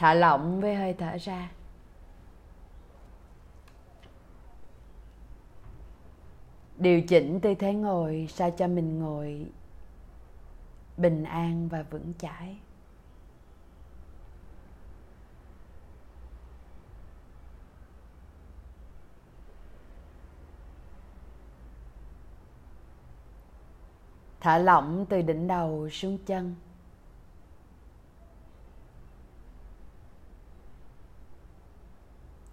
thả lỏng với hơi thở ra. Điều chỉnh tư thế ngồi sao cho mình ngồi bình an và vững chãi. Thả lỏng từ đỉnh đầu xuống chân.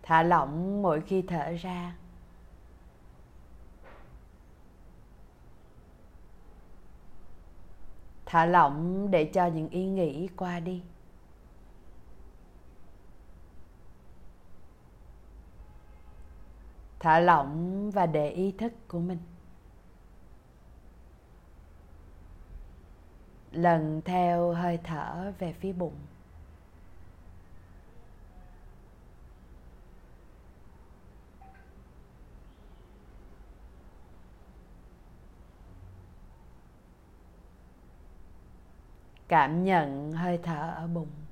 Thả lỏng mỗi khi thở ra. Thả lỏng để cho những ý nghĩ qua đi. Thả lỏng và để ý thức của mình. Lần theo hơi thở về phía bụng. Cảm nhận hơi thở ở bụng.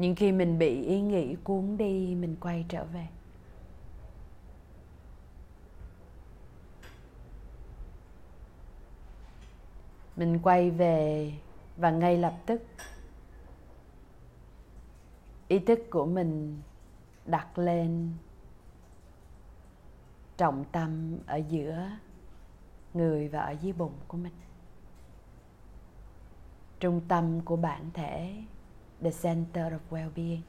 Nhưng khi mình bị ý nghĩ cuốn đi, mình quay trở về. Mình quay về và ngay lập tức, ý thức của mình đặt lên trọng tâm ở giữa người và ở dưới bụng của mình. Trung tâm của bản thể the center of well-being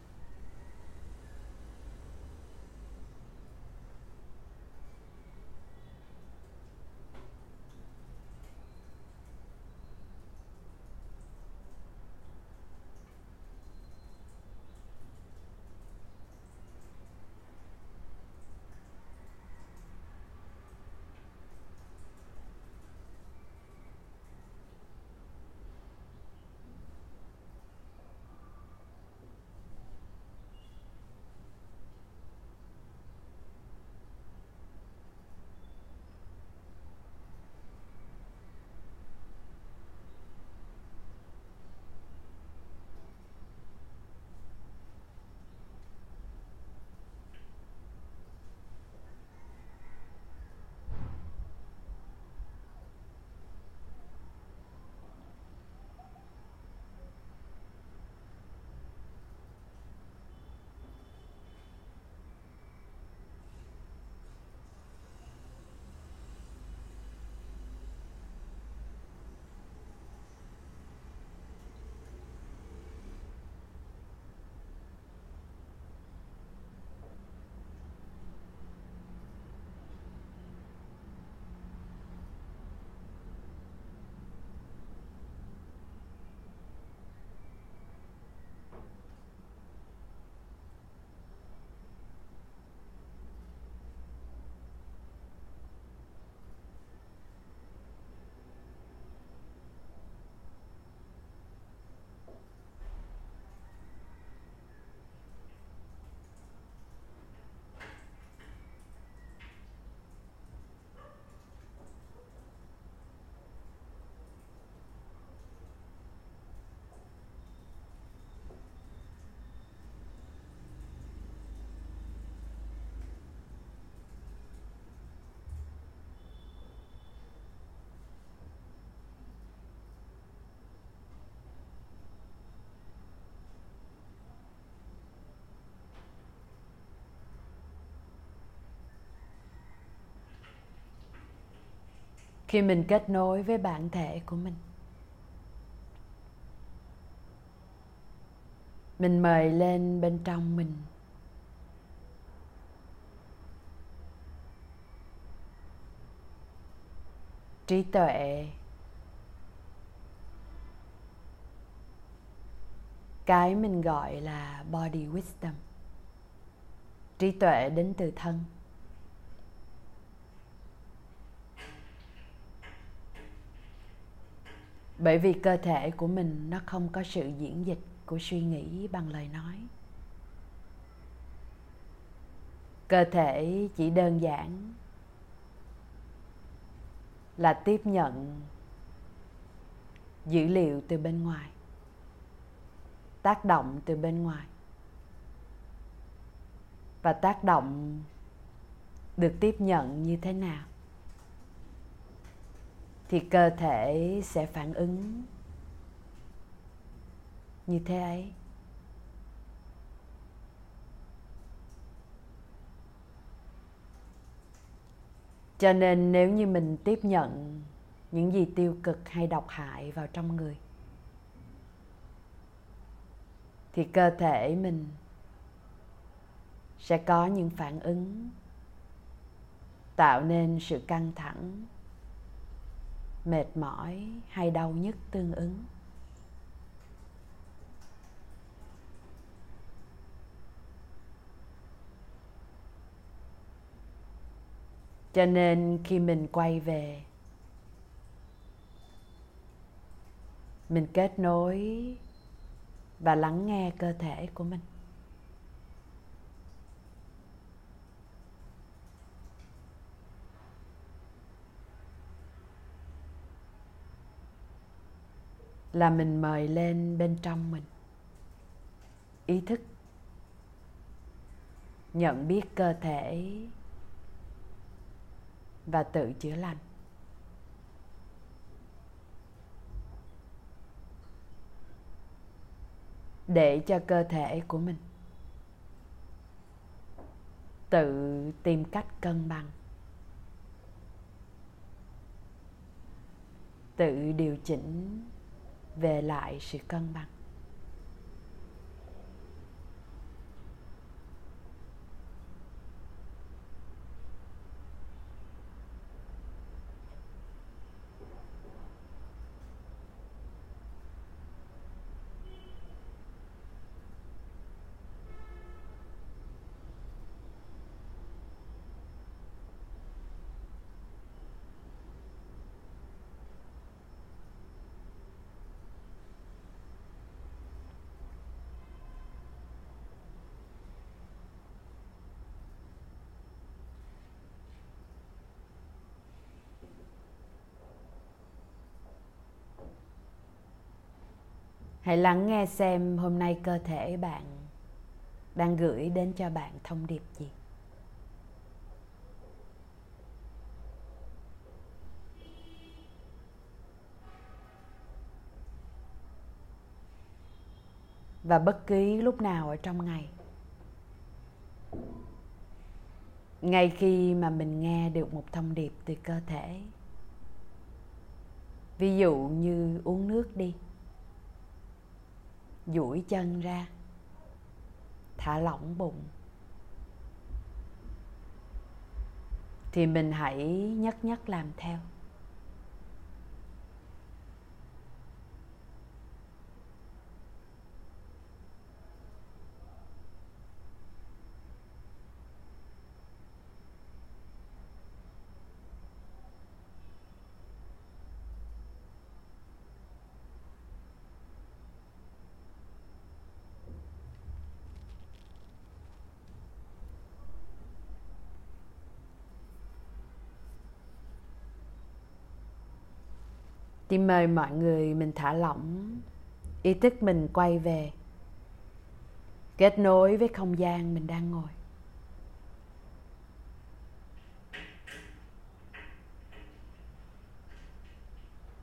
khi mình kết nối với bản thể của mình. Mình mời lên bên trong mình. Trí tuệ. Cái mình gọi là body wisdom. Trí tuệ đến từ thân. Bởi vì cơ thể của mình nó không có sự diễn dịch của suy nghĩ bằng lời nói. Cơ thể chỉ đơn giản là tiếp nhận dữ liệu từ bên ngoài, tác động từ bên ngoài. Và tác động được tiếp nhận như thế nào? Thì cơ thể sẽ phản ứng như thế ấy. Cho nên nếu như mình tiếp nhận những gì tiêu cực hay độc hại vào trong người, thì cơ thể mình sẽ có những phản ứng tạo nên sự căng thẳng mệt mỏi hay đau nhức tương ứng. Cho nên khi mình quay về, mình kết nối và lắng nghe cơ thể của mình. Là mình mời lên bên trong mình. Ý thức. Nhận biết cơ thể và tự chữa lành. Để cho cơ thể của mình tự tìm cách cân bằng. Tự điều chỉnh về lại sự cân bằng. Hãy lắng nghe xem hôm nay cơ thể bạn đang gửi đến cho bạn thông điệp gì. Và bất kỳ lúc nào ở trong ngày, ngay khi mà mình nghe được một thông điệp từ cơ thể, ví dụ như uống nước đi duỗi chân ra thả lỏng bụng. Thì mình hãy nhất nhất làm theo. Thì mời mọi người mình thả lỏng. Ý thức mình quay về. Kết nối với không gian mình đang ngồi.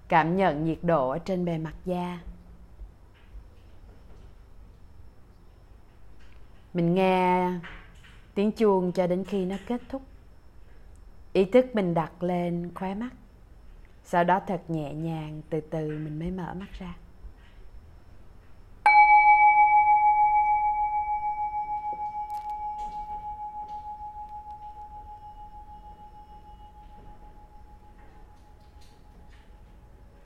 Cảm nhận nhiệt độ ở trên bề mặt da. Mình nghe tiếng chuông cho đến khi nó kết thúc. Ý thức mình đặt lên khóe mắt sau đó thật nhẹ nhàng từ từ mình mới mở mắt ra.